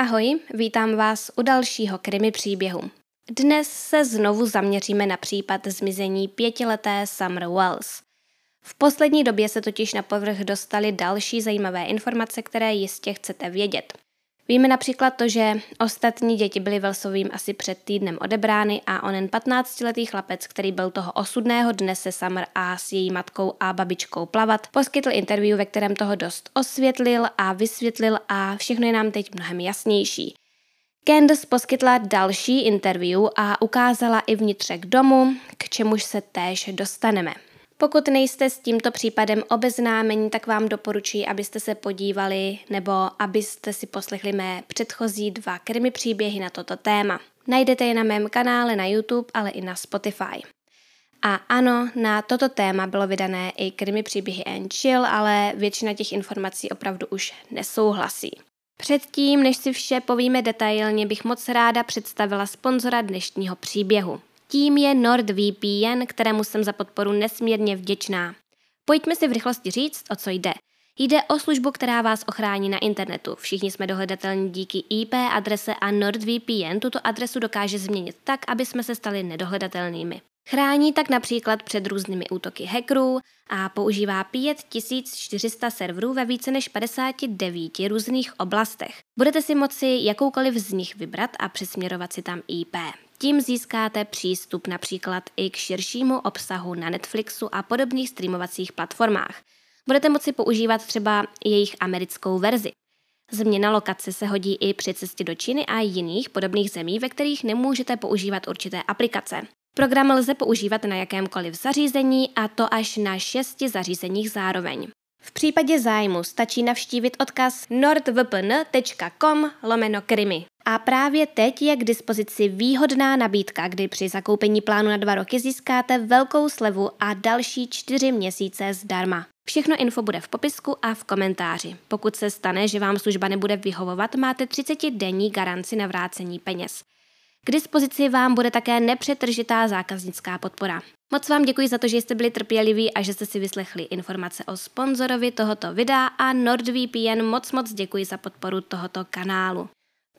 Ahoj, vítám vás u dalšího krimi příběhu. Dnes se znovu zaměříme na případ zmizení pětileté Summer Wells. V poslední době se totiž na povrch dostaly další zajímavé informace, které jistě chcete vědět. Víme například to, že ostatní děti byly Velsovým asi před týdnem odebrány a onen 15-letý chlapec, který byl toho osudného dne se Summer a s její matkou a babičkou plavat, poskytl interview, ve kterém toho dost osvětlil a vysvětlil a všechno je nám teď mnohem jasnější. Candace poskytla další interview a ukázala i vnitřek domu, k čemuž se též dostaneme. Pokud nejste s tímto případem obeznámení, tak vám doporučuji, abyste se podívali nebo abyste si poslechli mé předchozí dva krimi příběhy na toto téma. Najdete je na mém kanále na YouTube, ale i na Spotify. A ano, na toto téma bylo vydané i krimi příběhy and chill, ale většina těch informací opravdu už nesouhlasí. Předtím, než si vše povíme detailně, bych moc ráda představila sponzora dnešního příběhu. Tím je NordVPN, kterému jsem za podporu nesmírně vděčná. Pojďme si v rychlosti říct, o co jde. Jde o službu, která vás ochrání na internetu. Všichni jsme dohledatelní díky IP adrese a NordVPN tuto adresu dokáže změnit tak, aby jsme se stali nedohledatelnými. Chrání tak například před různými útoky hackerů a používá 5400 serverů ve více než 59 různých oblastech. Budete si moci jakoukoliv z nich vybrat a přesměrovat si tam IP. Tím získáte přístup například i k širšímu obsahu na Netflixu a podobných streamovacích platformách. Budete moci používat třeba jejich americkou verzi. Změna lokace se hodí i při cestě do Číny a jiných podobných zemí, ve kterých nemůžete používat určité aplikace. Program lze používat na jakémkoliv zařízení a to až na šesti zařízeních zároveň. V případě zájmu stačí navštívit odkaz nordvpn.com lomeno krimi. A právě teď je k dispozici výhodná nabídka, kdy při zakoupení plánu na dva roky získáte velkou slevu a další čtyři měsíce zdarma. Všechno info bude v popisku a v komentáři. Pokud se stane, že vám služba nebude vyhovovat, máte 30-denní garanci na vrácení peněz. K dispozici vám bude také nepřetržitá zákaznická podpora. Moc vám děkuji za to, že jste byli trpěliví a že jste si vyslechli informace o sponzorovi tohoto videa a NordVPN moc moc děkuji za podporu tohoto kanálu.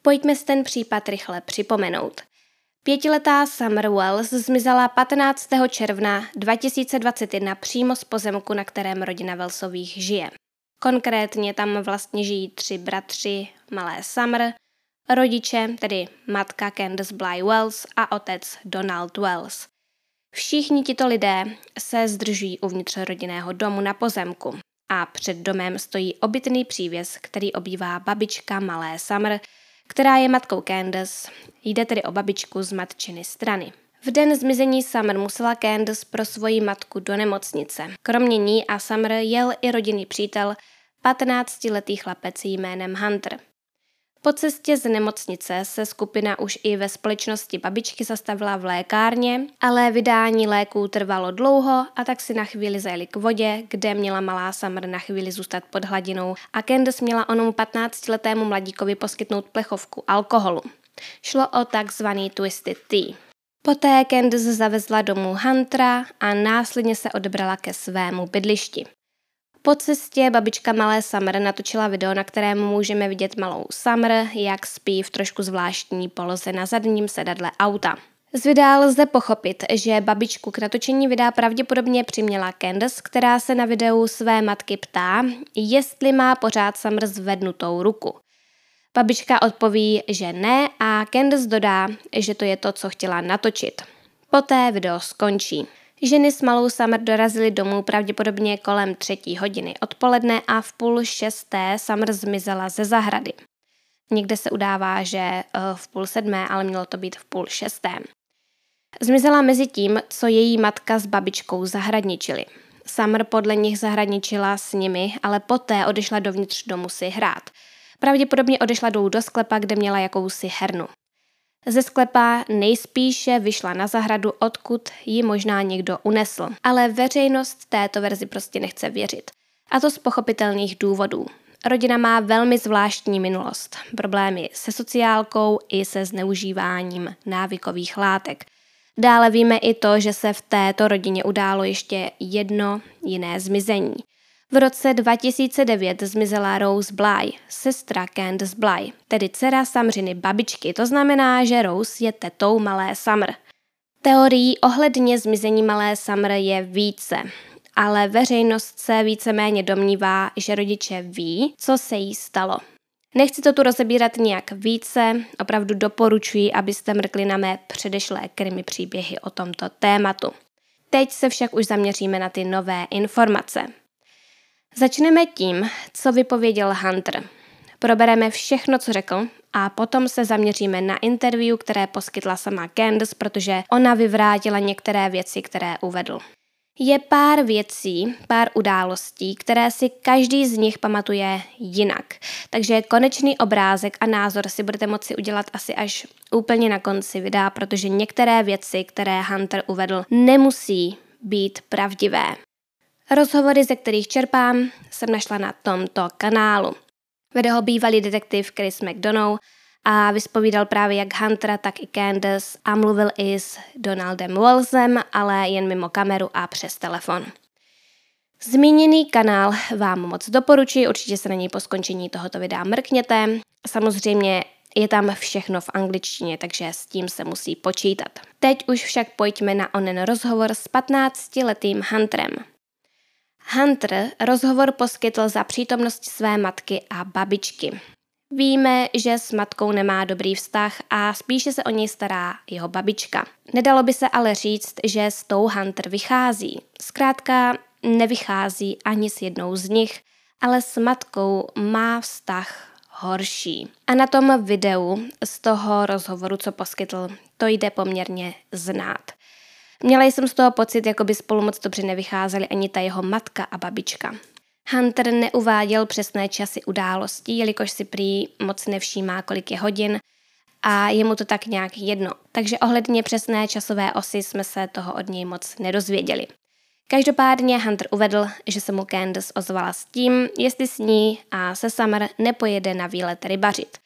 Pojďme si ten případ rychle připomenout. Pětiletá Summer Wells zmizela 15. června 2021 přímo z pozemku, na kterém rodina Wellsových žije. Konkrétně tam vlastně žijí tři bratři, malé Summer, rodiče, tedy matka Candace Bly Wells a otec Donald Wells. Všichni tito lidé se zdržují uvnitř rodinného domu na pozemku a před domem stojí obytný přívěs, který obývá babička malé Summer, která je matkou Candace. Jde tedy o babičku z matčiny strany. V den zmizení Summer musela Candace pro svoji matku do nemocnice. Kromě ní a Summer jel i rodinný přítel, 15-letý chlapec jménem Hunter – po cestě z nemocnice se skupina už i ve společnosti babičky zastavila v lékárně, ale vydání léků trvalo dlouho a tak si na chvíli zajeli k vodě, kde měla malá Summer na chvíli zůstat pod hladinou a Candace měla onomu 15-letému mladíkovi poskytnout plechovku alkoholu. Šlo o takzvaný Twisted Tea. Poté Candace zavezla domů Huntera a následně se odebrala ke svému bydlišti. Po cestě babička malé Summer natočila video, na kterém můžeme vidět malou Summer, jak spí v trošku zvláštní poloze na zadním sedadle auta. Z videa lze pochopit, že babičku k natočení videa pravděpodobně přiměla Candace, která se na videu své matky ptá, jestli má pořád Summer zvednutou ruku. Babička odpoví, že ne a Candace dodá, že to je to, co chtěla natočit. Poté video skončí. Ženy s malou Summer dorazily domů pravděpodobně kolem třetí hodiny odpoledne a v půl šesté Summer zmizela ze zahrady. Někde se udává, že eh, v půl sedmé, ale mělo to být v půl šesté. Zmizela mezi tím, co její matka s babičkou zahradničili. Summer podle nich zahradničila s nimi, ale poté odešla dovnitř domu si hrát. Pravděpodobně odešla dolů do sklepa, kde měla jakousi hernu. Ze sklepa nejspíše vyšla na zahradu, odkud ji možná někdo unesl. Ale veřejnost této verzi prostě nechce věřit. A to z pochopitelných důvodů. Rodina má velmi zvláštní minulost. Problémy se sociálkou i se zneužíváním návykových látek. Dále víme i to, že se v této rodině událo ještě jedno jiné zmizení. V roce 2009 zmizela Rose Bly, sestra Candace Bly, tedy dcera Samřiny babičky, to znamená, že Rose je tetou malé Summer. Teorií ohledně zmizení malé Summer je více, ale veřejnost se víceméně domnívá, že rodiče ví, co se jí stalo. Nechci to tu rozebírat nějak více, opravdu doporučuji, abyste mrkli na mé předešlé krimi příběhy o tomto tématu. Teď se však už zaměříme na ty nové informace. Začneme tím, co vypověděl Hunter. Probereme všechno, co řekl a potom se zaměříme na interview, které poskytla sama Candace, protože ona vyvrátila některé věci, které uvedl. Je pár věcí, pár událostí, které si každý z nich pamatuje jinak. Takže konečný obrázek a názor si budete moci udělat asi až úplně na konci videa, protože některé věci, které Hunter uvedl, nemusí být pravdivé. Rozhovory, ze kterých čerpám, jsem našla na tomto kanálu. Vede ho bývalý detektiv Chris McDonough a vyspovídal právě jak Huntera, tak i Candace a mluvil i s Donaldem Wallsem, ale jen mimo kameru a přes telefon. Zmíněný kanál vám moc doporučuji, určitě se na něj po skončení tohoto videa mrkněte. Samozřejmě je tam všechno v angličtině, takže s tím se musí počítat. Teď už však pojďme na onen rozhovor s 15-letým Hunterem. Hunter rozhovor poskytl za přítomnosti své matky a babičky. Víme, že s matkou nemá dobrý vztah a spíše se o něj stará jeho babička. Nedalo by se ale říct, že s tou Hunter vychází. Zkrátka nevychází ani s jednou z nich, ale s matkou má vztah horší. A na tom videu z toho rozhovoru, co poskytl, to jde poměrně znát. Měla jsem z toho pocit, jako by spolu moc dobře nevycházeli ani ta jeho matka a babička. Hunter neuváděl přesné časy událostí, jelikož si prý moc nevšímá, kolik je hodin a je mu to tak nějak jedno. Takže ohledně přesné časové osy jsme se toho od něj moc nedozvěděli. Každopádně Hunter uvedl, že se mu Candace ozvala s tím, jestli s ní a se Summer nepojede na výlet rybařit.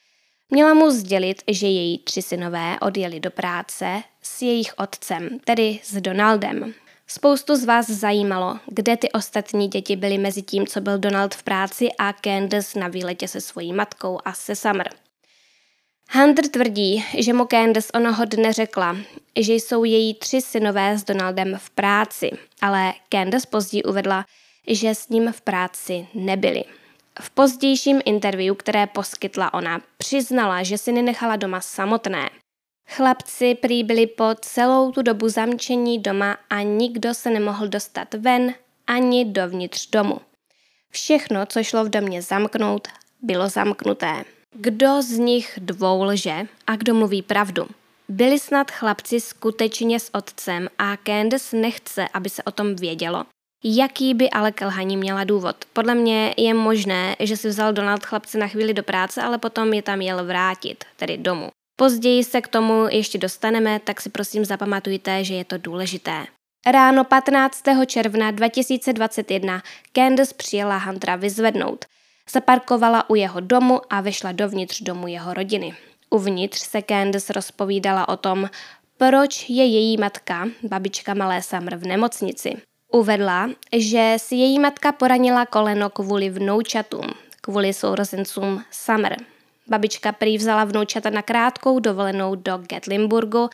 Měla mu sdělit, že její tři synové odjeli do práce s jejich otcem, tedy s Donaldem. Spoustu z vás zajímalo, kde ty ostatní děti byly mezi tím, co byl Donald v práci a Candace na výletě se svojí matkou a se Summer. Hunter tvrdí, že mu Candace onoho dne řekla, že jsou její tři synové s Donaldem v práci, ale Candace později uvedla, že s ním v práci nebyli. V pozdějším interview, které poskytla ona, přiznala, že si nenechala doma samotné. Chlapci prý byli po celou tu dobu zamčení doma a nikdo se nemohl dostat ven ani dovnitř domu. Všechno, co šlo v domě zamknout, bylo zamknuté. Kdo z nich dvou lže a kdo mluví pravdu? Byli snad chlapci skutečně s otcem a Candace nechce, aby se o tom vědělo. Jaký by ale kelhaní měla důvod? Podle mě je možné, že si vzal Donald chlapce na chvíli do práce, ale potom je tam jel vrátit, tedy domů. Později se k tomu ještě dostaneme, tak si prosím zapamatujte, že je to důležité. Ráno 15. června 2021 Candace přijela Huntera vyzvednout. Zaparkovala u jeho domu a vyšla dovnitř domu jeho rodiny. Uvnitř se Candace rozpovídala o tom, proč je její matka, babička malé Summer, v nemocnici. Uvedla, že si její matka poranila koleno kvůli vnoučatům, kvůli sourozencům Summer. Babička prý vzala vnoučata na krátkou dovolenou do Gatlinburgu,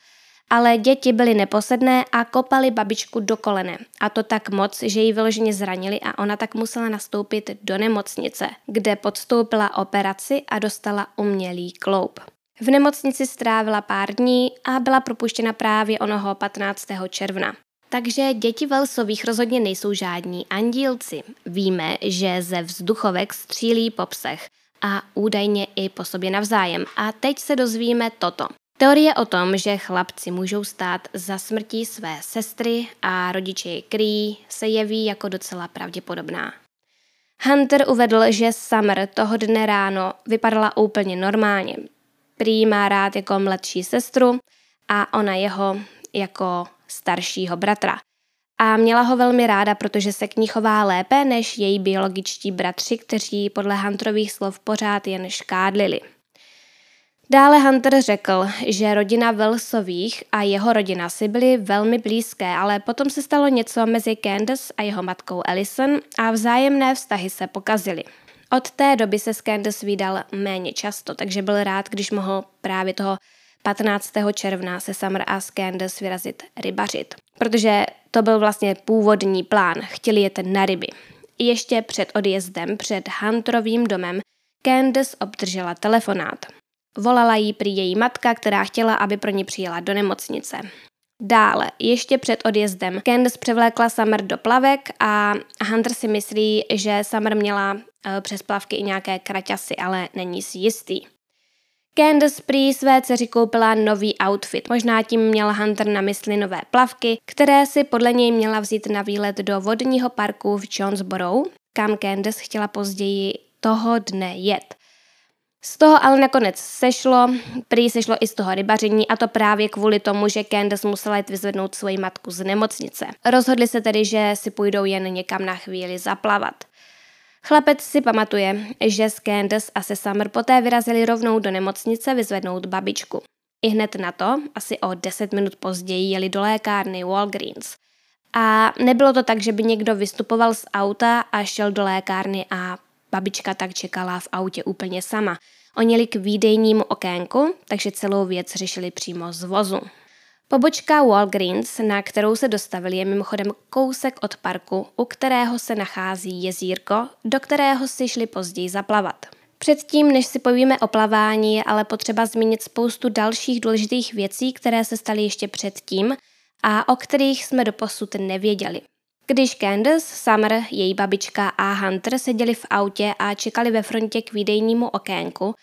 ale děti byly neposedné a kopali babičku do kolene. A to tak moc, že ji vyloženě zranili a ona tak musela nastoupit do nemocnice, kde podstoupila operaci a dostala umělý kloup. V nemocnici strávila pár dní a byla propuštěna právě onoho 15. června. Takže děti Velsových rozhodně nejsou žádní andílci. Víme, že ze vzduchovek střílí po psech a údajně i po sobě navzájem. A teď se dozvíme toto. Teorie o tom, že chlapci můžou stát za smrtí své sestry a rodiče je kryjí, se jeví jako docela pravděpodobná. Hunter uvedl, že Summer toho dne ráno vypadala úplně normálně. Prý má rád jako mladší sestru a ona jeho jako staršího bratra. A měla ho velmi ráda, protože se k ní chová lépe než její biologičtí bratři, kteří podle Hunterových slov pořád jen škádlili. Dále Hunter řekl, že rodina Wellsových a jeho rodina si byly velmi blízké, ale potom se stalo něco mezi Candace a jeho matkou Ellison a vzájemné vztahy se pokazily. Od té doby se s Candace vydal méně často, takže byl rád, když mohl právě toho 15. června se Summer a Candace vyrazit rybařit. Protože to byl vlastně původní plán, chtěli jet na ryby. Ještě před odjezdem, před Hunterovým domem, Candace obdržela telefonát. Volala jí prý její matka, která chtěla, aby pro ní přijela do nemocnice. Dále, ještě před odjezdem, Candace převlékla Summer do plavek a Hunter si myslí, že Summer měla e, přes plavky i nějaké kraťasy, ale není si jistý. Candace prý své dceři koupila nový outfit. Možná tím měl Hunter na mysli nové plavky, které si podle něj měla vzít na výlet do vodního parku v Jonesboro, kam Candace chtěla později toho dne jet. Z toho ale nakonec sešlo, prý sešlo i z toho rybaření a to právě kvůli tomu, že Candace musela jít vyzvednout svoji matku z nemocnice. Rozhodli se tedy, že si půjdou jen někam na chvíli zaplavat. Chlapec si pamatuje, že s Candace a se Summer poté vyrazili rovnou do nemocnice vyzvednout babičku. I hned na to, asi o 10 minut později, jeli do lékárny Walgreens. A nebylo to tak, že by někdo vystupoval z auta a šel do lékárny a babička tak čekala v autě úplně sama. Oni jeli k výdejnímu okénku, takže celou věc řešili přímo z vozu. Pobočka Walgreens, na kterou se dostavili, je mimochodem kousek od parku, u kterého se nachází jezírko, do kterého si šli později zaplavat. Předtím, než si povíme o plavání, je ale potřeba zmínit spoustu dalších důležitých věcí, které se staly ještě předtím a o kterých jsme doposud nevěděli. Když Candace, Summer, její babička a Hunter seděli v autě a čekali ve frontě k výdejnímu okénku,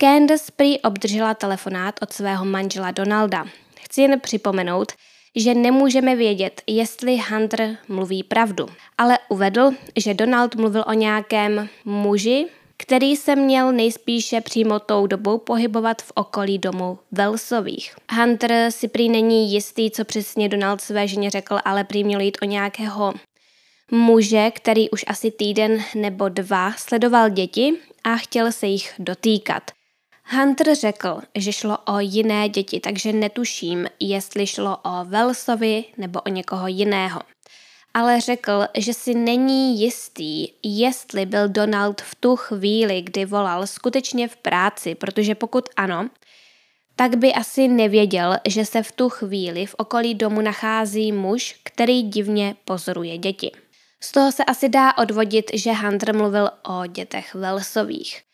Candace prý obdržela telefonát od svého manžela Donalda. Chci jen připomenout, že nemůžeme vědět, jestli Hunter mluví pravdu, ale uvedl, že Donald mluvil o nějakém muži, který se měl nejspíše přímo tou dobou pohybovat v okolí domu Wellsových. Hunter si prý není jistý, co přesně Donald své ženě řekl, ale prý měl jít o nějakého muže, který už asi týden nebo dva sledoval děti a chtěl se jich dotýkat. Hunter řekl, že šlo o jiné děti, takže netuším, jestli šlo o Wellsovi nebo o někoho jiného ale řekl, že si není jistý, jestli byl Donald v tu chvíli, kdy volal, skutečně v práci, protože pokud ano, tak by asi nevěděl, že se v tu chvíli v okolí domu nachází muž, který divně pozoruje děti. Z toho se asi dá odvodit, že Hunter mluvil o dětech Wellsových.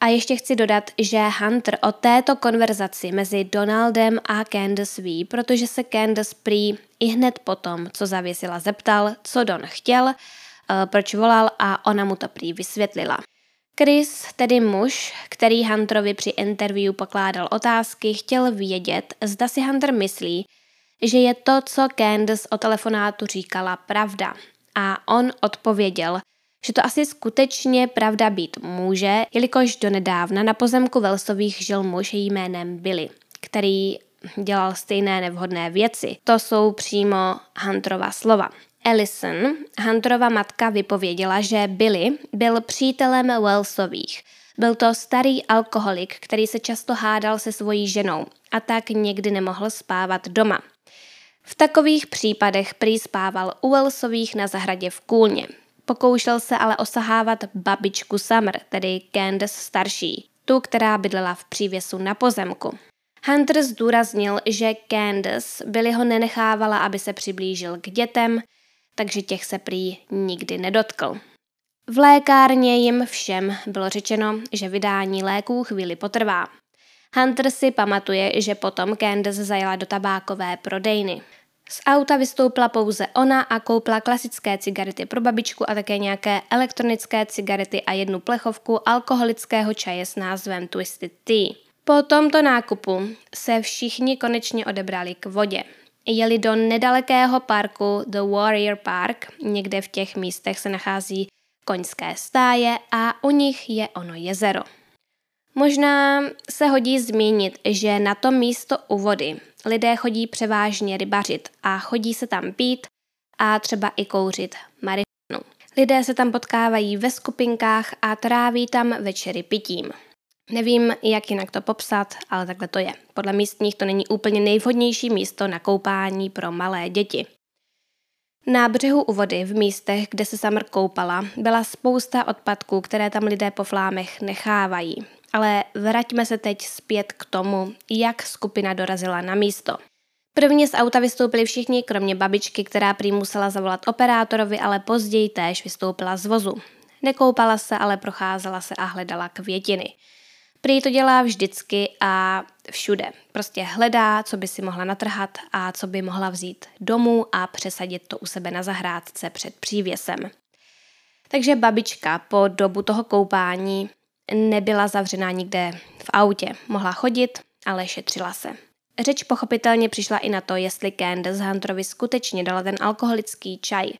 A ještě chci dodat, že Hunter o této konverzaci mezi Donaldem a Candace ví, protože se Candace prý i hned potom, co zavěsila, zeptal, co Don chtěl, eh, proč volal a ona mu to prý vysvětlila. Chris, tedy muž, který Hunterovi při interview pokládal otázky, chtěl vědět, zda si Hunter myslí, že je to, co Candace o telefonátu říkala, pravda. A on odpověděl, že to asi skutečně pravda být může, jelikož donedávna na pozemku Velsových žil muž jménem Billy, který dělal stejné nevhodné věci. To jsou přímo Hunterova slova. Ellison, Hunterova matka, vypověděla, že Billy byl přítelem Wellsových. Byl to starý alkoholik, který se často hádal se svojí ženou a tak někdy nemohl spávat doma. V takových případech prý spával u Wellsových na zahradě v Kůlně. Pokoušel se ale osahávat babičku Summer, tedy Candace starší, tu, která bydlela v přívěsu na pozemku. Hunter zdůraznil, že Candace byli ho nenechávala, aby se přiblížil k dětem, takže těch se prý nikdy nedotkl. V lékárně jim všem bylo řečeno, že vydání léků chvíli potrvá. Hunter si pamatuje, že potom Candace zajela do tabákové prodejny. Z auta vystoupila pouze ona a koupila klasické cigarety pro babičku a také nějaké elektronické cigarety a jednu plechovku alkoholického čaje s názvem Twisted Tea. Po tomto nákupu se všichni konečně odebrali k vodě. Jeli do nedalekého parku The Warrior Park, někde v těch místech se nachází koňské stáje a u nich je ono jezero. Možná se hodí zmínit, že na to místo u vody lidé chodí převážně rybařit a chodí se tam pít a třeba i kouřit marihuanu. Lidé se tam potkávají ve skupinkách a tráví tam večery pitím. Nevím, jak jinak to popsat, ale takhle to je. Podle místních to není úplně nejvhodnější místo na koupání pro malé děti. Na břehu u vody v místech, kde se Summer koupala, byla spousta odpadků, které tam lidé po flámech nechávají. Ale vraťme se teď zpět k tomu, jak skupina dorazila na místo. Prvně z auta vystoupili všichni, kromě babičky, která prý musela zavolat operátorovi, ale později též vystoupila z vozu. Nekoupala se, ale procházela se a hledala květiny. Prý to dělá vždycky a všude. Prostě hledá, co by si mohla natrhat a co by mohla vzít domů a přesadit to u sebe na zahrádce před přívěsem. Takže babička po dobu toho koupání nebyla zavřená nikde v autě. Mohla chodit, ale šetřila se. Řeč pochopitelně přišla i na to, jestli Candace Hunterovi skutečně dala ten alkoholický čaj.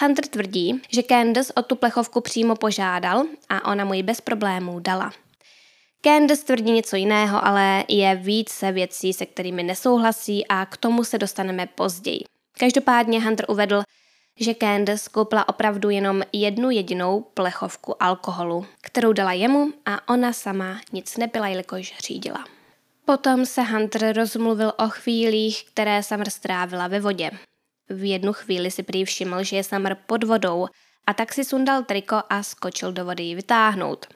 Hunter tvrdí, že Candace o tu plechovku přímo požádal a ona mu ji bez problémů dala. Candace tvrdí něco jiného, ale je více věcí, se kterými nesouhlasí a k tomu se dostaneme později. Každopádně Hunter uvedl, že Candace koupila opravdu jenom jednu jedinou plechovku alkoholu, kterou dala jemu a ona sama nic nepila, jelikož řídila. Potom se Hunter rozmluvil o chvílích, které Summer strávila ve vodě. V jednu chvíli si prý všiml, že je Summer pod vodou a tak si sundal triko a skočil do vody ji vytáhnout.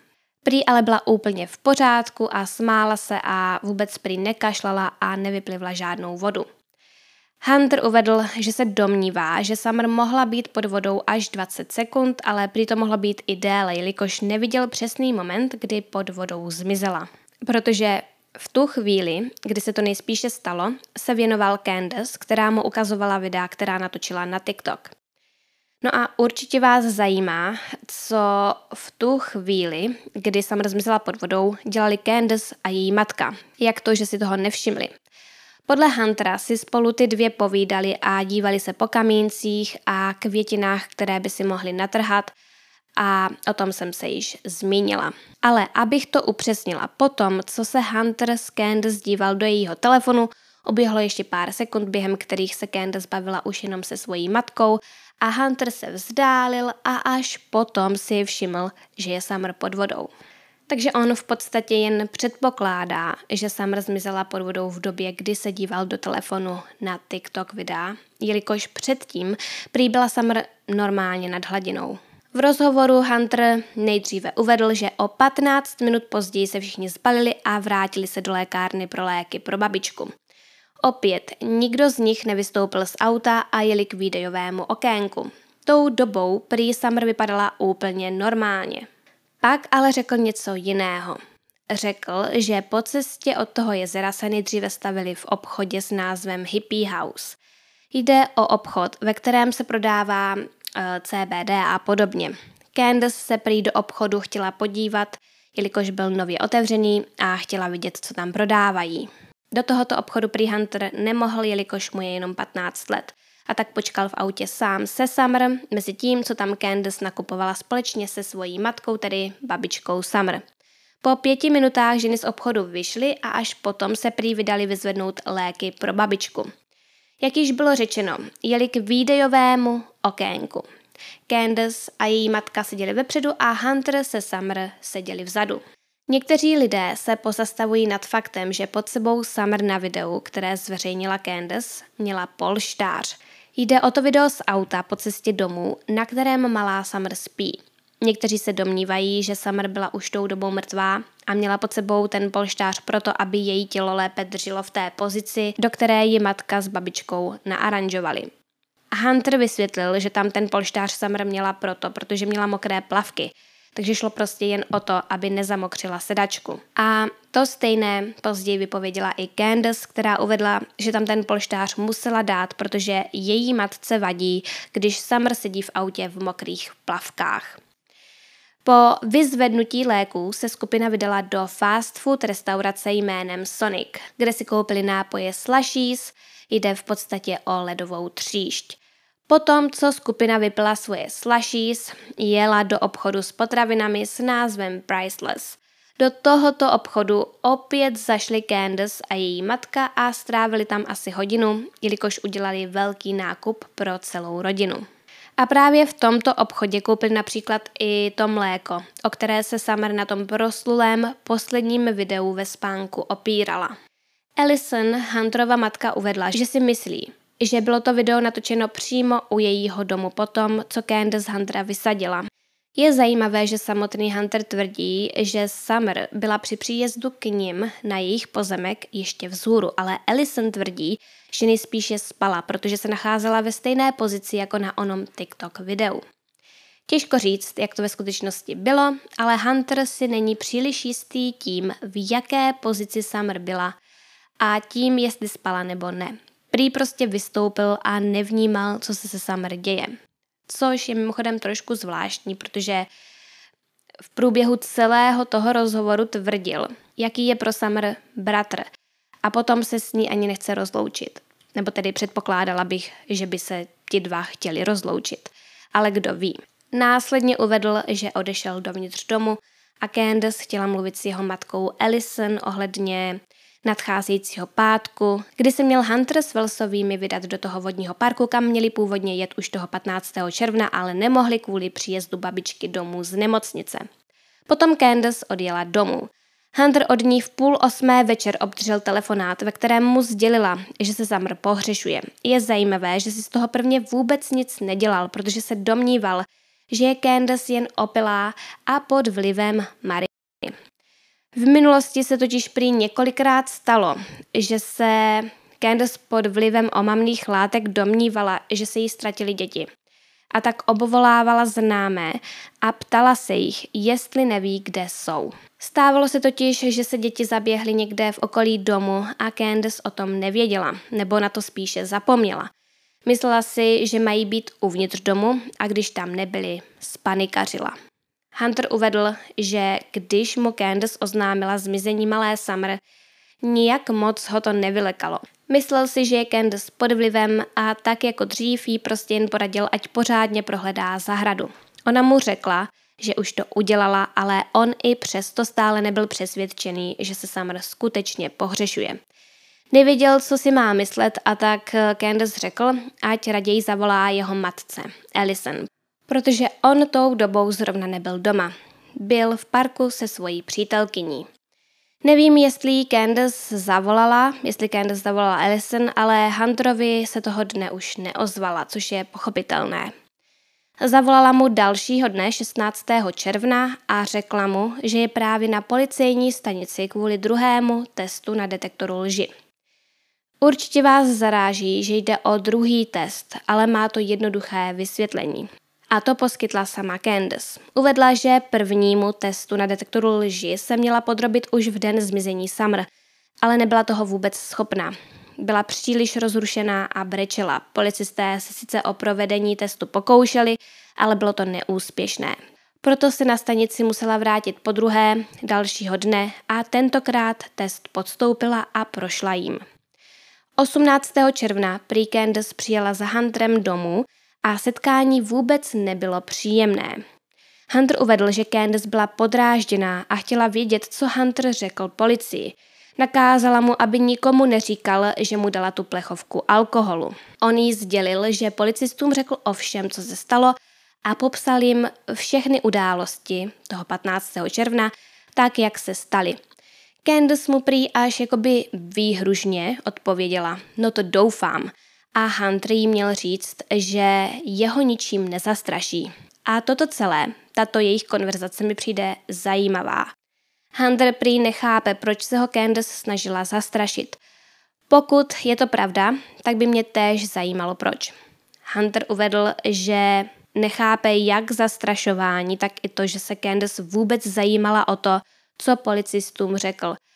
Prý ale byla úplně v pořádku a smála se a vůbec prý nekašlala a nevyplivla žádnou vodu. Hunter uvedl, že se domnívá, že Summer mohla být pod vodou až 20 sekund, ale prý to mohlo být i déle, jelikož neviděl přesný moment, kdy pod vodou zmizela. Protože v tu chvíli, kdy se to nejspíše stalo, se věnoval Candace, která mu ukazovala videa, která natočila na TikTok. No a určitě vás zajímá, co v tu chvíli, kdy Summer zmizela pod vodou, dělali Candace a její matka. Jak to, že si toho nevšimli. Podle Huntera si spolu ty dvě povídali a dívali se po kamíncích a květinách, které by si mohli natrhat a o tom jsem se již zmínila. Ale abych to upřesnila, potom, co se Hunter s Candace díval do jejího telefonu, oběhlo ještě pár sekund, během kterých se Candace bavila už jenom se svojí matkou a Hunter se vzdálil a až potom si všiml, že je Summer pod vodou. Takže on v podstatě jen předpokládá, že Summer zmizela pod vodou v době, kdy se díval do telefonu na TikTok videa, jelikož předtím prý byla Summer normálně nad hladinou. V rozhovoru Hunter nejdříve uvedl, že o 15 minut později se všichni zbalili a vrátili se do lékárny pro léky pro babičku. Opět nikdo z nich nevystoupil z auta a jeli k videovému okénku. Tou dobou prý Summer vypadala úplně normálně. Pak ale řekl něco jiného. Řekl, že po cestě od toho jezera se nejdříve stavili v obchodě s názvem Hippie House. Jde o obchod, ve kterém se prodává Eh, CBD a podobně. Candace se prý do obchodu chtěla podívat, jelikož byl nově otevřený a chtěla vidět, co tam prodávají. Do tohoto obchodu prý Hunter nemohl, jelikož mu je jenom 15 let a tak počkal v autě sám se Summer, mezi tím, co tam Candace nakupovala společně se svojí matkou, tedy babičkou Summer. Po pěti minutách ženy z obchodu vyšly a až potom se prý vydali vyzvednout léky pro babičku. Jak již bylo řečeno, jeli k výdejovému okénku. Candace a její matka seděli vepředu a Hunter se Summer seděli vzadu. Někteří lidé se pozastavují nad faktem, že pod sebou Summer na videu, které zveřejnila Candace, měla polštář. Jde o to video z auta po cestě domů, na kterém malá Summer spí. Někteří se domnívají, že Summer byla už tou dobou mrtvá a měla pod sebou ten polštář proto, aby její tělo lépe drželo v té pozici, do které ji matka s babičkou naaranžovali. Hunter vysvětlil, že tam ten polštář Summer měla proto, protože měla mokré plavky, takže šlo prostě jen o to, aby nezamokřila sedačku. A to stejné později vypověděla i Candace, která uvedla, že tam ten polštář musela dát, protože její matce vadí, když Summer sedí v autě v mokrých plavkách. Po vyzvednutí léků se skupina vydala do fast food restaurace jménem Sonic, kde si koupili nápoje slushies, jde v podstatě o ledovou tříšť. Potom, co skupina vypila svoje slushies, jela do obchodu s potravinami s názvem Priceless. Do tohoto obchodu opět zašli Candace a její matka a strávili tam asi hodinu, jelikož udělali velký nákup pro celou rodinu. A právě v tomto obchodě koupil například i to mléko, o které se Summer na tom proslulém posledním videu ve spánku opírala. Alison, Hunterova matka, uvedla, že si myslí, že bylo to video natočeno přímo u jejího domu potom, co Candace Huntera vysadila. Je zajímavé, že samotný Hunter tvrdí, že Summer byla při příjezdu k ním na jejich pozemek ještě vzhůru, ale Ellison tvrdí, že nejspíše spala, protože se nacházela ve stejné pozici jako na onom TikTok videu. Těžko říct, jak to ve skutečnosti bylo, ale Hunter si není příliš jistý tím, v jaké pozici Summer byla a tím, jestli spala nebo ne. Prý prostě vystoupil a nevnímal, co se se Summer děje což je mimochodem trošku zvláštní, protože v průběhu celého toho rozhovoru tvrdil, jaký je pro Summer bratr a potom se s ní ani nechce rozloučit. Nebo tedy předpokládala bych, že by se ti dva chtěli rozloučit. Ale kdo ví. Následně uvedl, že odešel dovnitř domu a Candace chtěla mluvit s jeho matkou Ellison ohledně nadcházejícího pátku, kdy se měl Hunter s Wellsovými vydat do toho vodního parku, kam měli původně jet už toho 15. června, ale nemohli kvůli příjezdu babičky domů z nemocnice. Potom Candace odjela domů. Hunter od ní v půl osmé večer obdržel telefonát, ve kterém mu sdělila, že se Zamr pohřešuje. Je zajímavé, že si z toho prvně vůbec nic nedělal, protože se domníval, že je Candace jen opilá a pod vlivem Marie. V minulosti se totiž prý několikrát stalo, že se Candace pod vlivem omamných látek domnívala, že se jí ztratili děti. A tak obvolávala známé a ptala se jich, jestli neví, kde jsou. Stávalo se totiž, že se děti zaběhly někde v okolí domu a Candace o tom nevěděla, nebo na to spíše zapomněla. Myslela si, že mají být uvnitř domu a když tam nebyli, spanikařila. Hunter uvedl, že když mu Candace oznámila zmizení malé Summer, nijak moc ho to nevylekalo. Myslel si, že je Candace pod vlivem a tak jako dřív jí prostě jen poradil, ať pořádně prohledá zahradu. Ona mu řekla, že už to udělala, ale on i přesto stále nebyl přesvědčený, že se Summer skutečně pohřešuje. Nevěděl, co si má myslet a tak Candace řekl, ať raději zavolá jeho matce, Alison, protože on tou dobou zrovna nebyl doma. Byl v parku se svojí přítelkyní. Nevím, jestli Candace zavolala, jestli Candace zavolala Alison, ale Hunterovi se toho dne už neozvala, což je pochopitelné. Zavolala mu dalšího dne 16. června a řekla mu, že je právě na policejní stanici kvůli druhému testu na detektoru lži. Určitě vás zaráží, že jde o druhý test, ale má to jednoduché vysvětlení. A to poskytla sama Candace. Uvedla, že prvnímu testu na detektoru lži se měla podrobit už v den zmizení Summer, ale nebyla toho vůbec schopná. Byla příliš rozrušená a brečela. Policisté se sice o provedení testu pokoušeli, ale bylo to neúspěšné. Proto se na stanici musela vrátit po druhé, dalšího dne a tentokrát test podstoupila a prošla jim. 18. června prý Candace přijela za Hunterem domů, a setkání vůbec nebylo příjemné. Hunter uvedl, že Candace byla podrážděná a chtěla vědět, co Hunter řekl policii. Nakázala mu, aby nikomu neříkal, že mu dala tu plechovku alkoholu. On jí sdělil, že policistům řekl o všem, co se stalo a popsal jim všechny události toho 15. června, tak, jak se staly. Candace mu prý až jakoby výhružně odpověděla, no to doufám – a Hunter jí měl říct, že jeho ničím nezastraší. A toto celé, tato jejich konverzace mi přijde zajímavá. Hunter prý nechápe, proč se ho Candace snažila zastrašit. Pokud je to pravda, tak by mě též zajímalo proč. Hunter uvedl, že nechápe jak zastrašování, tak i to, že se Candace vůbec zajímala o to, co policistům řekl –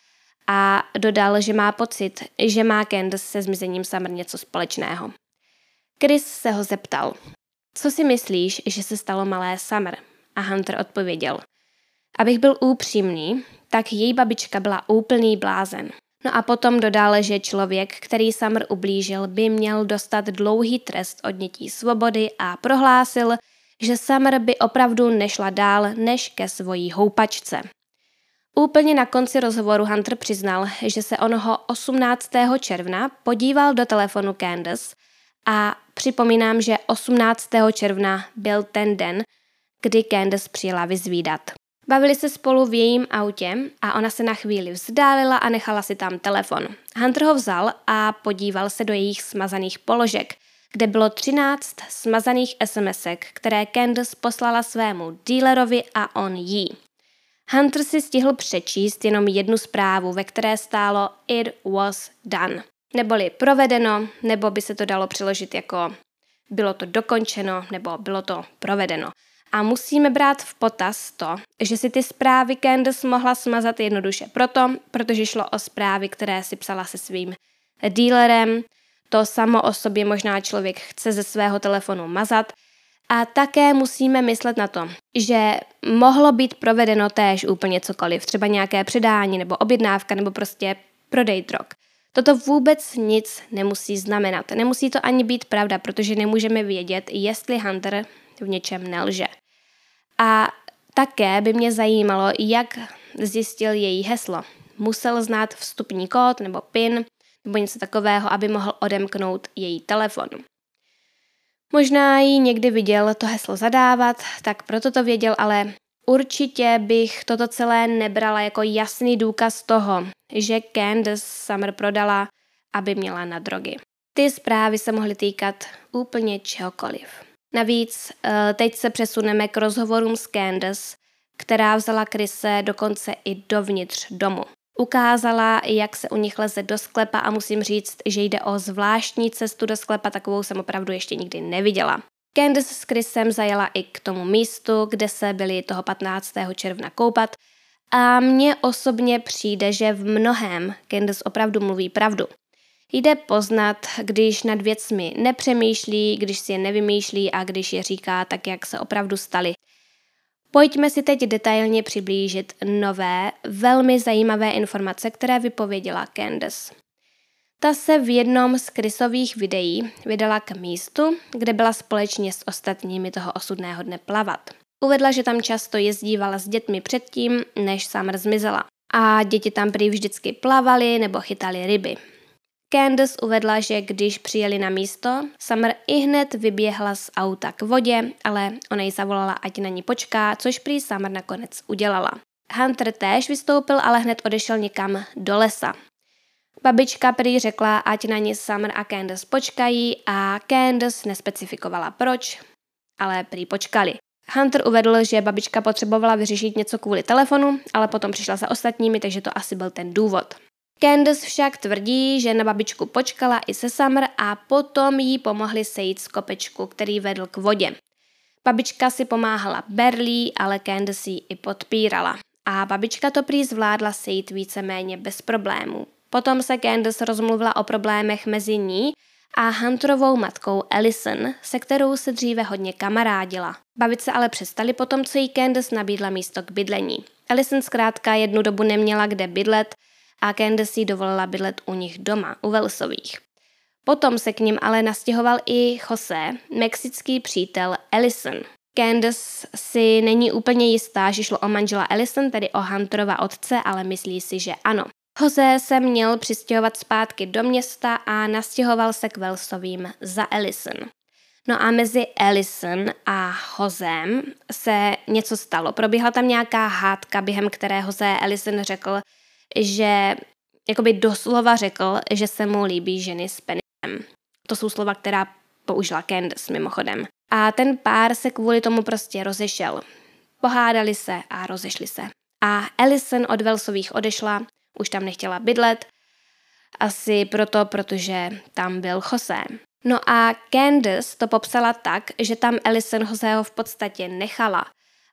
a dodal, že má pocit, že má Candace se zmizením Summer něco společného. Chris se ho zeptal, co si myslíš, že se stalo malé Summer? A Hunter odpověděl, abych byl upřímný, tak její babička byla úplný blázen. No a potom dodal, že člověk, který Summer ublížil, by měl dostat dlouhý trest odnětí svobody a prohlásil, že Summer by opravdu nešla dál než ke svojí houpačce. Úplně na konci rozhovoru Hunter přiznal, že se onoho 18. června podíval do telefonu Candace a Připomínám, že 18. června byl ten den, kdy Candace přijela vyzvídat. Bavili se spolu v jejím autě a ona se na chvíli vzdálila a nechala si tam telefon. Hunter ho vzal a podíval se do jejich smazaných položek, kde bylo 13 smazaných SMSek, které Candace poslala svému dealerovi a on jí. Hunter si stihl přečíst jenom jednu zprávu, ve které stálo It was done. Neboli provedeno, nebo by se to dalo přeložit jako bylo to dokončeno, nebo bylo to provedeno. A musíme brát v potaz to, že si ty zprávy Candace mohla smazat jednoduše proto, protože šlo o zprávy, které si psala se svým dealerem. To samo o sobě možná člověk chce ze svého telefonu mazat. A také musíme myslet na to, že mohlo být provedeno též úplně cokoliv, třeba nějaké předání nebo objednávka nebo prostě prodej drog. Toto vůbec nic nemusí znamenat. Nemusí to ani být pravda, protože nemůžeme vědět, jestli Hunter v něčem nelže. A také by mě zajímalo, jak zjistil její heslo. Musel znát vstupní kód nebo PIN nebo něco takového, aby mohl odemknout její telefon. Možná jí někdy viděl to heslo zadávat, tak proto to věděl, ale určitě bych toto celé nebrala jako jasný důkaz toho, že Candace Summer prodala, aby měla na drogy. Ty zprávy se mohly týkat úplně čehokoliv. Navíc eh, teď se přesuneme k rozhovorům s Candace, která vzala Krise dokonce i dovnitř domu. Ukázala, jak se u nich leze do sklepa a musím říct, že jde o zvláštní cestu do sklepa, takovou jsem opravdu ještě nikdy neviděla. Candace s Chrisem zajela i k tomu místu, kde se byli toho 15. června koupat a mně osobně přijde, že v mnohem Candace opravdu mluví pravdu. Jde poznat, když nad věcmi nepřemýšlí, když si je nevymýšlí a když je říká tak, jak se opravdu staly. Pojďme si teď detailně přiblížit nové, velmi zajímavé informace, které vypověděla Candace. Ta se v jednom z krysových videí vydala k místu, kde byla společně s ostatními toho osudného dne plavat. Uvedla, že tam často jezdívala s dětmi předtím, než Summer zmizela. A děti tam prý vždycky plavali nebo chytali ryby. Candace uvedla, že když přijeli na místo, Summer i hned vyběhla z auta k vodě, ale ona jí zavolala, ať na ní počká, což prý Summer nakonec udělala. Hunter též vystoupil, ale hned odešel někam do lesa. Babička prý řekla, ať na ní Summer a Candace počkají a Candace nespecifikovala proč, ale prý počkali. Hunter uvedl, že babička potřebovala vyřešit něco kvůli telefonu, ale potom přišla za ostatními, takže to asi byl ten důvod. Candace však tvrdí, že na babičku počkala i se Summer a potom jí pomohli sejít z kopečku, který vedl k vodě. Babička si pomáhala berlí, ale Candace ji i podpírala. A babička to prý zvládla sejít víceméně bez problémů. Potom se Candace rozmluvila o problémech mezi ní a Hunterovou matkou Ellison, se kterou se dříve hodně kamarádila. Bavit se ale přestali potom, co jí Candace nabídla místo k bydlení. Ellison zkrátka jednu dobu neměla kde bydlet a Candace jí dovolila bydlet u nich doma, u Velsových. Potom se k ním ale nastěhoval i Jose, mexický přítel Ellison. Candace si není úplně jistá, že šlo o manžela Ellison, tedy o Hunterova otce, ale myslí si, že ano. Jose se měl přistěhovat zpátky do města a nastěhoval se k Wellsovým za Ellison. No a mezi Ellison a Hozem se něco stalo. Probíhala tam nějaká hádka, během které Jose Ellison řekl, že jakoby doslova řekl, že se mu líbí ženy s penisem. To jsou slova, která použila Candace mimochodem. A ten pár se kvůli tomu prostě rozešel. Pohádali se a rozešli se. A Ellison od Wellsových odešla už tam nechtěla bydlet, asi proto, protože tam byl Jose. No a Candace to popsala tak, že tam Alison Joseho v podstatě nechala.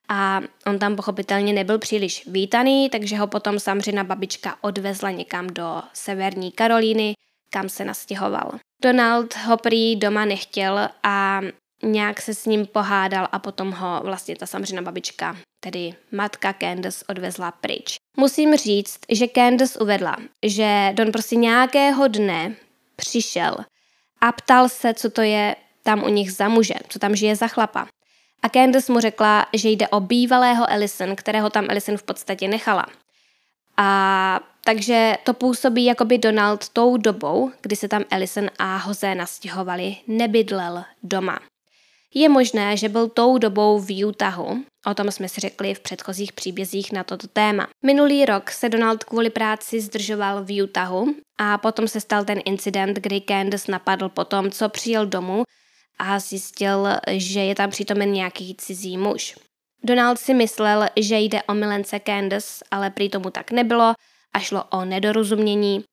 A on tam pochopitelně nebyl příliš vítaný, takže ho potom samozřejmě babička odvezla někam do severní Karolíny, kam se nastěhoval. Donald ho prý doma nechtěl a nějak se s ním pohádal a potom ho vlastně ta samozřejmě babička, tedy matka Candace, odvezla pryč. Musím říct, že Candace uvedla, že Don prostě nějakého dne přišel a ptal se, co to je tam u nich za muže, co tam žije za chlapa. A Candace mu řekla, že jde o bývalého Ellison, kterého tam Ellison v podstatě nechala. A Takže to působí, jako by Donald tou dobou, kdy se tam Ellison a Jose nastěhovali, nebydlel doma. Je možné, že byl tou dobou v Utahu, o tom jsme si řekli v předchozích příbězích na toto téma. Minulý rok se Donald kvůli práci zdržoval v Utahu a potom se stal ten incident, kdy Candace napadl po tom, co přijel domů a zjistil, že je tam přítomen nějaký cizí muž. Donald si myslel, že jde o milence Candace, ale prý tomu tak nebylo a šlo o nedorozumění.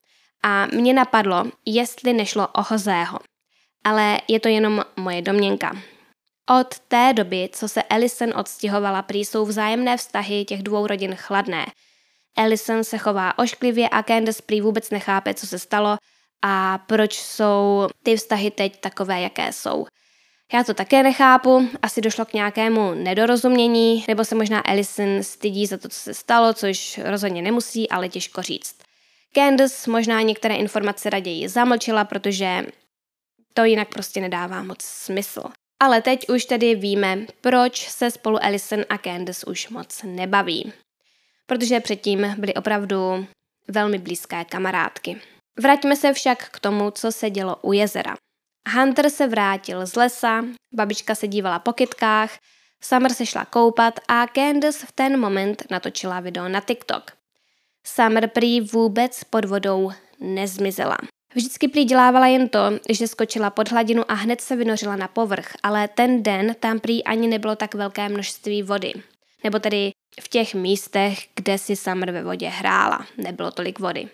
A mě napadlo, jestli nešlo o Hozého. Ale je to jenom moje domněnka. Od té doby, co se Ellison odstěhovala, prý jsou vzájemné vztahy těch dvou rodin chladné. Ellison se chová ošklivě a Candace prý vůbec nechápe, co se stalo a proč jsou ty vztahy teď takové, jaké jsou. Já to také nechápu, asi došlo k nějakému nedorozumění, nebo se možná Ellison stydí za to, co se stalo, což rozhodně nemusí, ale těžko říct. Candace možná některé informace raději zamlčila, protože to jinak prostě nedává moc smysl. Ale teď už tedy víme, proč se spolu Ellison a Candace už moc nebaví. Protože předtím byly opravdu velmi blízké kamarádky. Vraťme se však k tomu, co se dělo u jezera. Hunter se vrátil z lesa, babička se dívala po kytkách, Summer se šla koupat a Candace v ten moment natočila video na TikTok. Summer prý vůbec pod vodou nezmizela. Vždycky prý dělávala jen to, že skočila pod hladinu a hned se vynořila na povrch, ale ten den tam prý ani nebylo tak velké množství vody. Nebo tedy v těch místech, kde si Summer ve vodě hrála, nebylo tolik vody.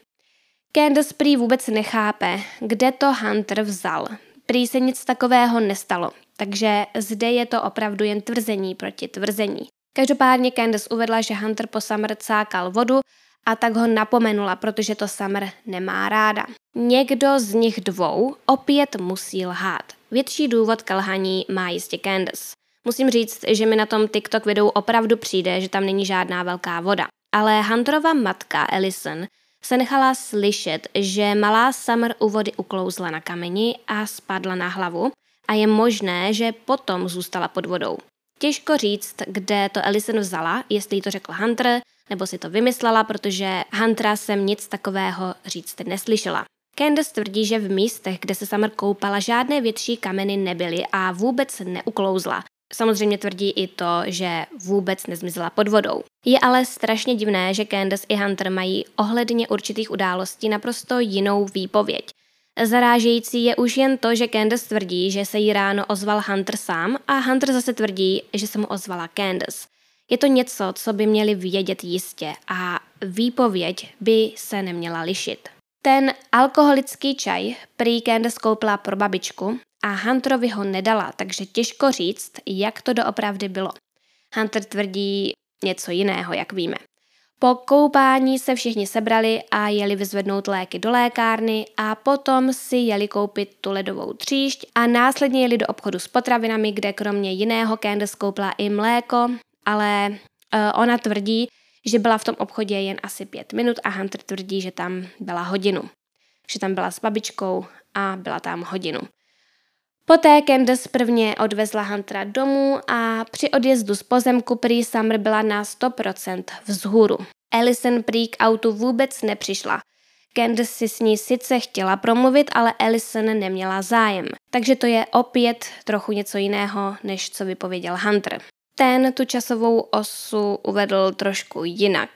Candace prý vůbec nechápe, kde to Hunter vzal. Prý se nic takového nestalo, takže zde je to opravdu jen tvrzení proti tvrzení. Každopádně Candace uvedla, že Hunter po Summer cákal vodu a tak ho napomenula, protože to Summer nemá ráda. Někdo z nich dvou opět musí lhát. Větší důvod k lhaní má jistě Candace. Musím říct, že mi na tom TikTok videu opravdu přijde, že tam není žádná velká voda. Ale Hunterova matka Ellison se nechala slyšet, že malá Summer u vody uklouzla na kameni a spadla na hlavu a je možné, že potom zůstala pod vodou. Těžko říct, kde to Ellison vzala, jestli to řekl Hunter, nebo si to vymyslela, protože Huntera jsem nic takového říct neslyšela. Candace tvrdí, že v místech, kde se Summer koupala, žádné větší kameny nebyly a vůbec neuklouzla. Samozřejmě tvrdí i to, že vůbec nezmizela pod vodou. Je ale strašně divné, že Candace i Hunter mají ohledně určitých událostí naprosto jinou výpověď. Zarážející je už jen to, že Candace tvrdí, že se jí ráno ozval Hunter sám a Hunter zase tvrdí, že se mu ozvala Candace. Je to něco, co by měli vědět jistě a výpověď by se neměla lišit. Ten alkoholický čaj prý Candace koupila pro babičku a Hunterovi ho nedala, takže těžko říct, jak to doopravdy bylo. Hunter tvrdí něco jiného, jak víme. Po koupání se všichni sebrali a jeli vyzvednout léky do lékárny a potom si jeli koupit tu ledovou tříšť a následně jeli do obchodu s potravinami, kde kromě jiného Candace koupila i mléko, ale uh, ona tvrdí, že byla v tom obchodě jen asi pět minut a Hunter tvrdí, že tam byla hodinu. Že tam byla s babičkou a byla tam hodinu. Poté Candace prvně odvezla Huntera domů a při odjezdu z pozemku prý Summer byla na 100% vzhůru. Ellison prý k autu vůbec nepřišla. Candace si s ní sice chtěla promluvit, ale Ellison neměla zájem. Takže to je opět trochu něco jiného, než co vypověděl Hunter. Ten tu časovou osu uvedl trošku jinak.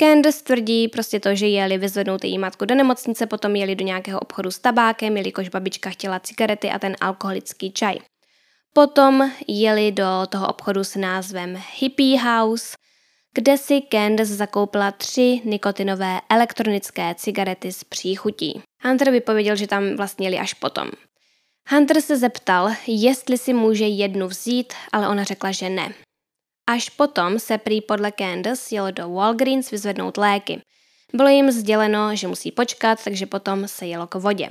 Candace tvrdí prostě to, že jeli vyzvednout její matku do nemocnice, potom jeli do nějakého obchodu s tabákem, jelikož babička chtěla cigarety a ten alkoholický čaj. Potom jeli do toho obchodu s názvem Hippie House, kde si Candace zakoupila tři nikotinové elektronické cigarety s příchutí. Hunter vypověděl, že tam vlastně jeli až potom. Hunter se zeptal, jestli si může jednu vzít, ale ona řekla, že ne. Až potom se prý podle Candace jelo do Walgreens vyzvednout léky. Bylo jim sděleno, že musí počkat, takže potom se jelo k vodě.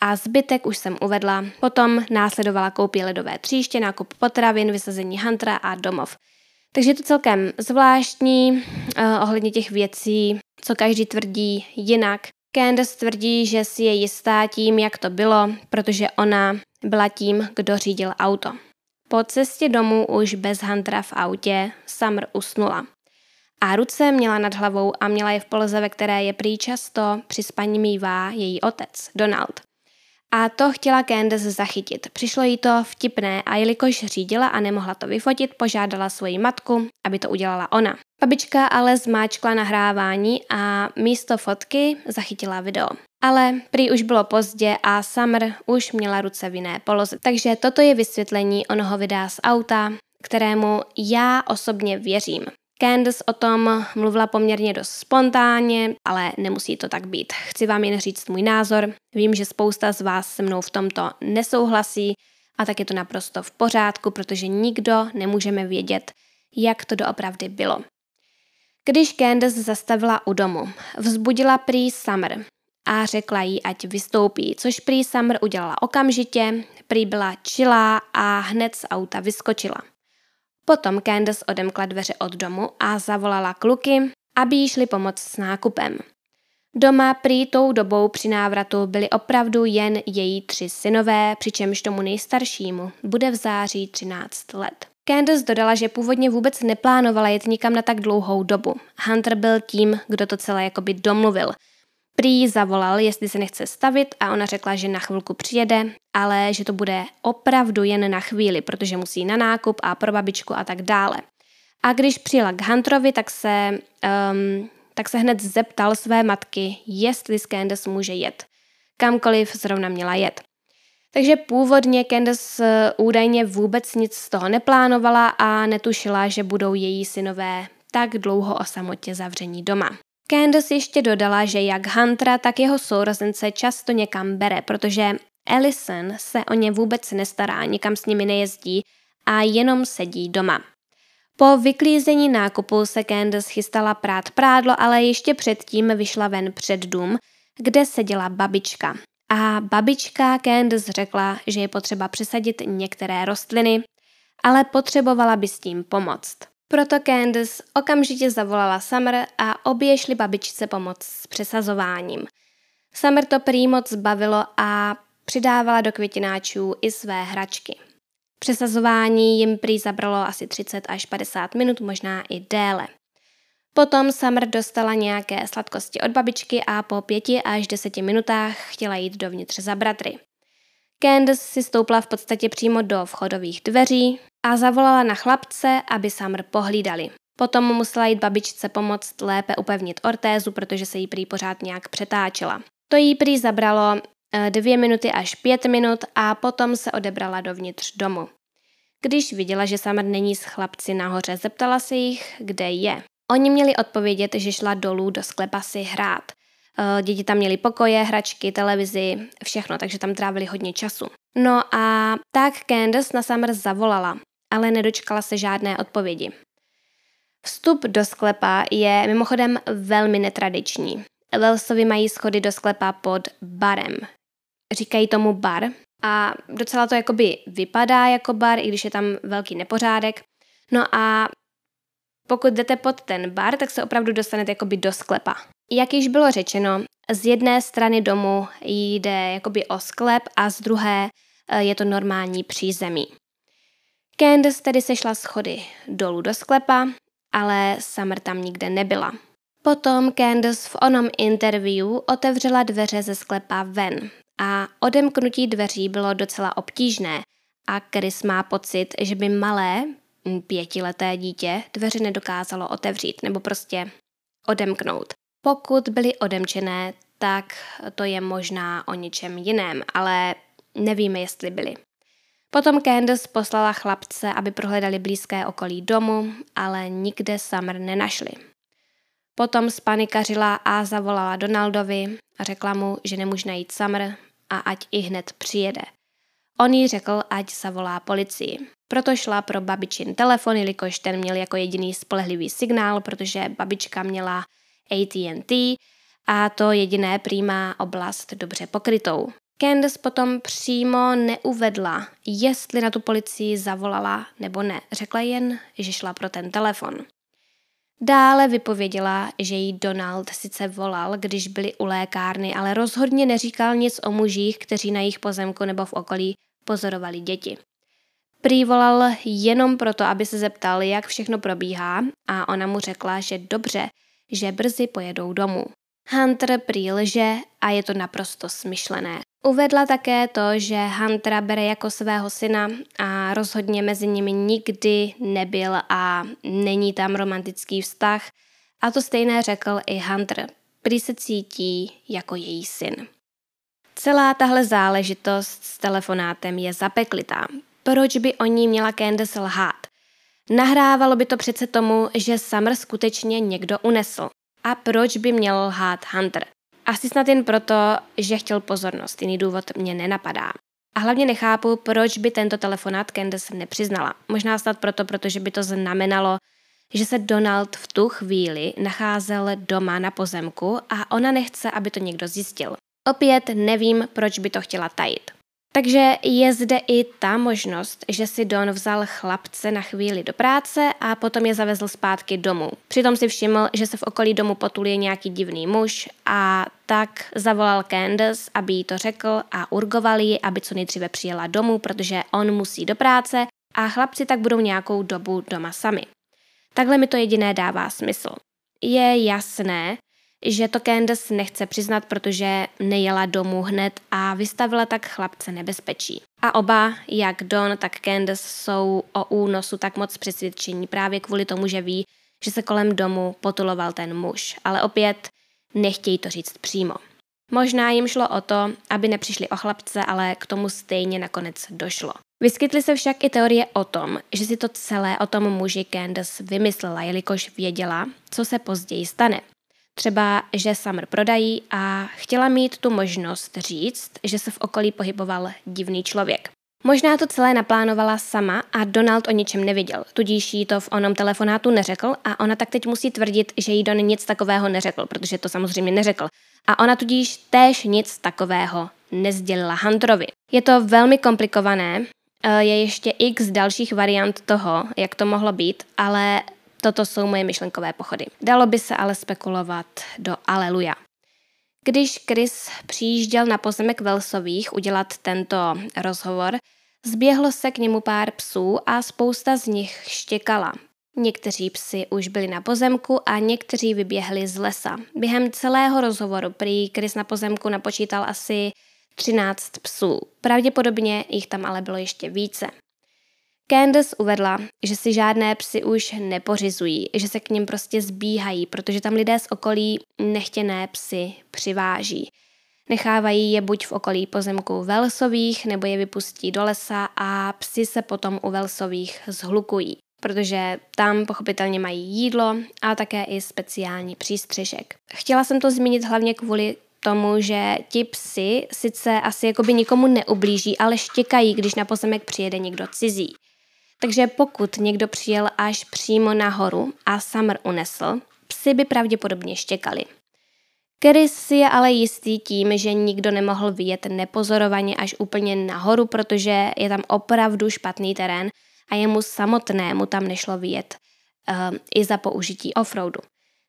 A zbytek už jsem uvedla. Potom následovala koupě ledové tříště, nákup potravin, vysazení Huntera a domov. Takže je to celkem zvláštní uh, ohledně těch věcí, co každý tvrdí jinak. Candace tvrdí, že si je jistá tím, jak to bylo, protože ona byla tím, kdo řídil auto. Po cestě domů už bez Huntera v autě Summer usnula. a ruce měla nad hlavou a měla je v poloze, ve které je prý často při spaní mývá její otec, Donald. A to chtěla Candace zachytit. Přišlo jí to vtipné a jelikož řídila a nemohla to vyfotit, požádala svoji matku, aby to udělala ona. Babička ale zmáčkla nahrávání a místo fotky zachytila video. Ale prý už bylo pozdě a Summer už měla ruce v jiné poloze. Takže toto je vysvětlení onoho videa z auta, kterému já osobně věřím. Candace o tom mluvila poměrně dost spontánně, ale nemusí to tak být. Chci vám jen říct můj názor. Vím, že spousta z vás se mnou v tomto nesouhlasí a tak je to naprosto v pořádku, protože nikdo nemůžeme vědět, jak to doopravdy bylo. Když Candace zastavila u domu, vzbudila prý Summer a řekla jí, ať vystoupí, což prý Summer udělala okamžitě, prý byla čilá a hned z auta vyskočila. Potom Candace odemkla dveře od domu a zavolala kluky, aby jí šli pomoct s nákupem. Doma prý tou dobou při návratu byli opravdu jen její tři synové, přičemž tomu nejstaršímu bude v září 13 let. Candace dodala, že původně vůbec neplánovala jet nikam na tak dlouhou dobu. Hunter byl tím, kdo to celé jakoby domluvil – Prý zavolal, jestli se nechce stavit a ona řekla, že na chvilku přijede, ale že to bude opravdu jen na chvíli, protože musí na nákup a pro babičku a tak dále. A když přijela k Hunterovi, tak se, um, tak se hned zeptal své matky, jestli s Candace může jet. Kamkoliv zrovna měla jet. Takže původně Candace eh, údajně vůbec nic z toho neplánovala a netušila, že budou její synové tak dlouho o samotě zavření doma. Candace ještě dodala, že jak Huntera, tak jeho sourozence často někam bere, protože Ellison se o ně vůbec nestará, nikam s nimi nejezdí a jenom sedí doma. Po vyklízení nákupu se Candace chystala prát prádlo, ale ještě předtím vyšla ven před dům, kde seděla babička. A babička Candace řekla, že je potřeba přesadit některé rostliny, ale potřebovala by s tím pomoct. Proto Candace okamžitě zavolala Summer a obě šli babičce pomoct s přesazováním. Summer to prý moc zbavilo a přidávala do květináčů i své hračky. Přesazování jim prý zabralo asi 30 až 50 minut, možná i déle. Potom Summer dostala nějaké sladkosti od babičky a po pěti až deseti minutách chtěla jít dovnitř za bratry. Candace si stoupla v podstatě přímo do vchodových dveří a zavolala na chlapce, aby Summer pohlídali. Potom musela jít babičce pomoct lépe upevnit ortézu, protože se jí prý pořád nějak přetáčela. To jí prý zabralo eh, dvě minuty až pět minut a potom se odebrala dovnitř domu. Když viděla, že Summer není s chlapci nahoře, zeptala se jich, kde je. Oni měli odpovědět, že šla dolů do sklepa si hrát. Eh, děti tam měly pokoje, hračky, televizi, všechno, takže tam trávili hodně času. No a tak Candace na Summer zavolala, ale nedočkala se žádné odpovědi. Vstup do sklepa je mimochodem velmi netradiční. Welsovi mají schody do sklepa pod barem. Říkají tomu bar a docela to jakoby vypadá jako bar, i když je tam velký nepořádek. No a pokud jdete pod ten bar, tak se opravdu dostanete jakoby do sklepa. Jak již bylo řečeno, z jedné strany domu jde jakoby o sklep a z druhé eh, je to normální přízemí. Candace tedy sešla schody dolů do sklepa, ale Summer tam nikde nebyla. Potom Candace v onom interview otevřela dveře ze sklepa ven a odemknutí dveří bylo docela obtížné a Chris má pocit, že by malé pětileté dítě dveře nedokázalo otevřít nebo prostě odemknout. Pokud byly odemčené, tak to je možná o něčem jiném, ale nevíme, jestli byly. Potom Candace poslala chlapce, aby prohledali blízké okolí domu, ale nikde Summer nenašli. Potom spanikařila a zavolala Donaldovi a řekla mu, že nemůže najít Summer a ať i hned přijede. On jí řekl, ať zavolá policii. Proto šla pro babičin telefon, jelikož ten měl jako jediný spolehlivý signál, protože babička měla AT&T a to jediné prýmá oblast dobře pokrytou. Candace potom přímo neuvedla, jestli na tu policii zavolala nebo ne. Řekla jen, že šla pro ten telefon. Dále vypověděla, že jí Donald sice volal, když byli u lékárny, ale rozhodně neříkal nic o mužích, kteří na jejich pozemku nebo v okolí pozorovali děti. Prý volal jenom proto, aby se zeptal, jak všechno probíhá a ona mu řekla, že dobře, že brzy pojedou domů. Hunter prý lže a je to naprosto smyšlené. Uvedla také to, že Huntera bere jako svého syna a rozhodně mezi nimi nikdy nebyl a není tam romantický vztah. A to stejné řekl i Hunter. Prý se cítí jako její syn. Celá tahle záležitost s telefonátem je zapeklitá. Proč by o ní měla Candace lhát? Nahrávalo by to přece tomu, že Summer skutečně někdo unesl. A proč by měl lhát Hunter? Asi snad jen proto, že chtěl pozornost, jiný důvod mě nenapadá. A hlavně nechápu, proč by tento telefonát Candace nepřiznala. Možná snad proto, protože by to znamenalo, že se Donald v tu chvíli nacházel doma na pozemku a ona nechce, aby to někdo zjistil. Opět nevím, proč by to chtěla tajit. Takže je zde i ta možnost, že si Don vzal chlapce na chvíli do práce a potom je zavezl zpátky domů. Přitom si všiml, že se v okolí domu potuluje nějaký divný muž a tak zavolal Candace, aby jí to řekl a urgoval ji, aby co nejdříve přijela domů, protože on musí do práce a chlapci tak budou nějakou dobu doma sami. Takhle mi to jediné dává smysl. Je jasné, že to Candace nechce přiznat, protože nejela domů hned a vystavila tak chlapce nebezpečí. A oba, jak Don, tak Candace, jsou o únosu tak moc přesvědčení právě kvůli tomu, že ví, že se kolem domu potuloval ten muž. Ale opět nechtějí to říct přímo. Možná jim šlo o to, aby nepřišli o chlapce, ale k tomu stejně nakonec došlo. Vyskytly se však i teorie o tom, že si to celé o tom muži Candace vymyslela, jelikož věděla, co se později stane. Třeba, že Summer prodají a chtěla mít tu možnost říct, že se v okolí pohyboval divný člověk. Možná to celé naplánovala sama a Donald o ničem nevěděl, tudíž jí to v onom telefonátu neřekl a ona tak teď musí tvrdit, že jí Don nic takového neřekl, protože to samozřejmě neřekl. A ona tudíž též nic takového nezdělila Hunterovi. Je to velmi komplikované, eh, je ještě x dalších variant toho, jak to mohlo být, ale Toto jsou moje myšlenkové pochody. Dalo by se ale spekulovat do Aleluja. Když Chris přijížděl na pozemek Velsových udělat tento rozhovor, zběhlo se k němu pár psů a spousta z nich štěkala. Někteří psi už byli na pozemku a někteří vyběhli z lesa. Během celého rozhovoru prý Chris na pozemku napočítal asi 13 psů. Pravděpodobně jich tam ale bylo ještě více. Candace uvedla, že si žádné psy už nepořizují, že se k ním prostě zbíhají, protože tam lidé z okolí nechtěné psy přiváží. Nechávají je buď v okolí pozemku Velsových, nebo je vypustí do lesa a psy se potom u Velsových zhlukují, protože tam pochopitelně mají jídlo a také i speciální přístřežek. Chtěla jsem to zmínit hlavně kvůli tomu, že ti psy sice asi jakoby nikomu neublíží, ale štěkají, když na pozemek přijede někdo cizí. Takže pokud někdo přijel až přímo nahoru a Summer unesl, psy by pravděpodobně štěkali. Keris si je ale jistý tím, že nikdo nemohl vyjet nepozorovaně až úplně nahoru, protože je tam opravdu špatný terén a jemu samotnému tam nešlo vyjet uh, i za použití offroadu.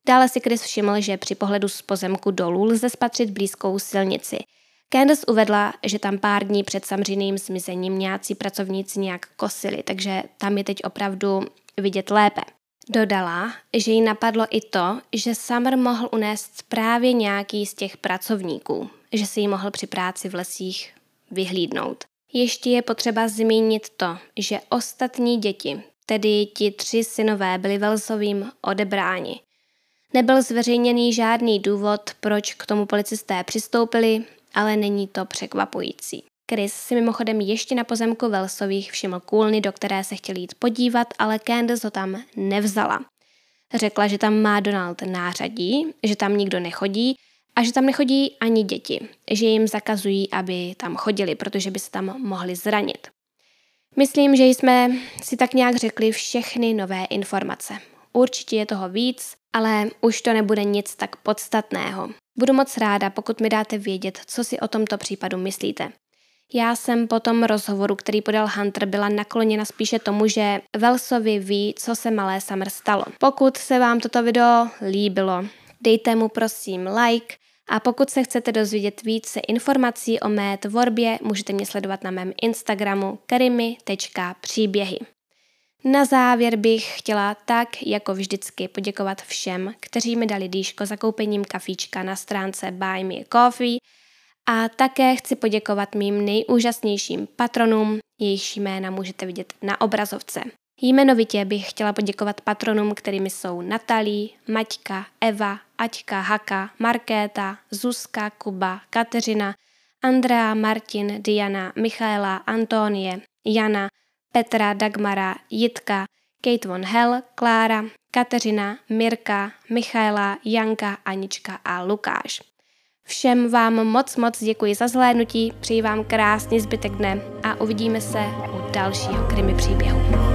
Dále si Chris všiml, že při pohledu z pozemku dolů lze spatřit blízkou silnici – Candace uvedla, že tam pár dní před samřiným zmizením nějací pracovníci nějak kosili, takže tam je teď opravdu vidět lépe. Dodala, že jí napadlo i to, že Summer mohl unést právě nějaký z těch pracovníků, že si ji mohl při práci v lesích vyhlídnout. Ještě je potřeba zmínit to, že ostatní děti, tedy ti tři synové, byli Velsovým odebráni. Nebyl zveřejněný žádný důvod, proč k tomu policisté přistoupili ale není to překvapující. Chris si mimochodem ještě na pozemku Velsových všiml kůlny, do které se chtěl jít podívat, ale Candace ho tam nevzala. Řekla, že tam má Donald nářadí, že tam nikdo nechodí a že tam nechodí ani děti, že jim zakazují, aby tam chodili, protože by se tam mohli zranit. Myslím, že jsme si tak nějak řekli všechny nové informace. Určitě je toho víc, ale už to nebude nic tak podstatného. Budu moc ráda, pokud mi dáte vědět, co si o tomto případu myslíte. Já jsem po tom rozhovoru, který podal Hunter, byla nakloněna spíše tomu, že Velsovi ví, co se malé Summer stalo. Pokud se vám toto video líbilo, dejte mu prosím like A pokud se chcete dozvědět více informací o mé tvorbě, můžete mě sledovat na mém Instagramu karimy.příběhy. Na závěr bych chtěla tak, jako vždycky, poděkovat všem, kteří mi dali dýško za koupením kafíčka na stránce Buy Me Coffee a také chci poděkovat mým nejúžasnějším patronům, jejichž jména můžete vidět na obrazovce. Jmenovitě bych chtěla poděkovat patronům, kterými jsou Natalí, Maťka, Eva, Aťka, Haka, Markéta, Zuzka, Kuba, Kateřina, Andrea, Martin, Diana, Michaela, Antonie, Jana, Petra, Dagmara, Jitka, Kate von Hell, Klára, Kateřina, Mirka, Michaela, Janka, Anička a Lukáš. Všem vám moc moc děkuji za zhlédnutí, přeji vám krásný zbytek dne a uvidíme se u dalšího krimi příběhu.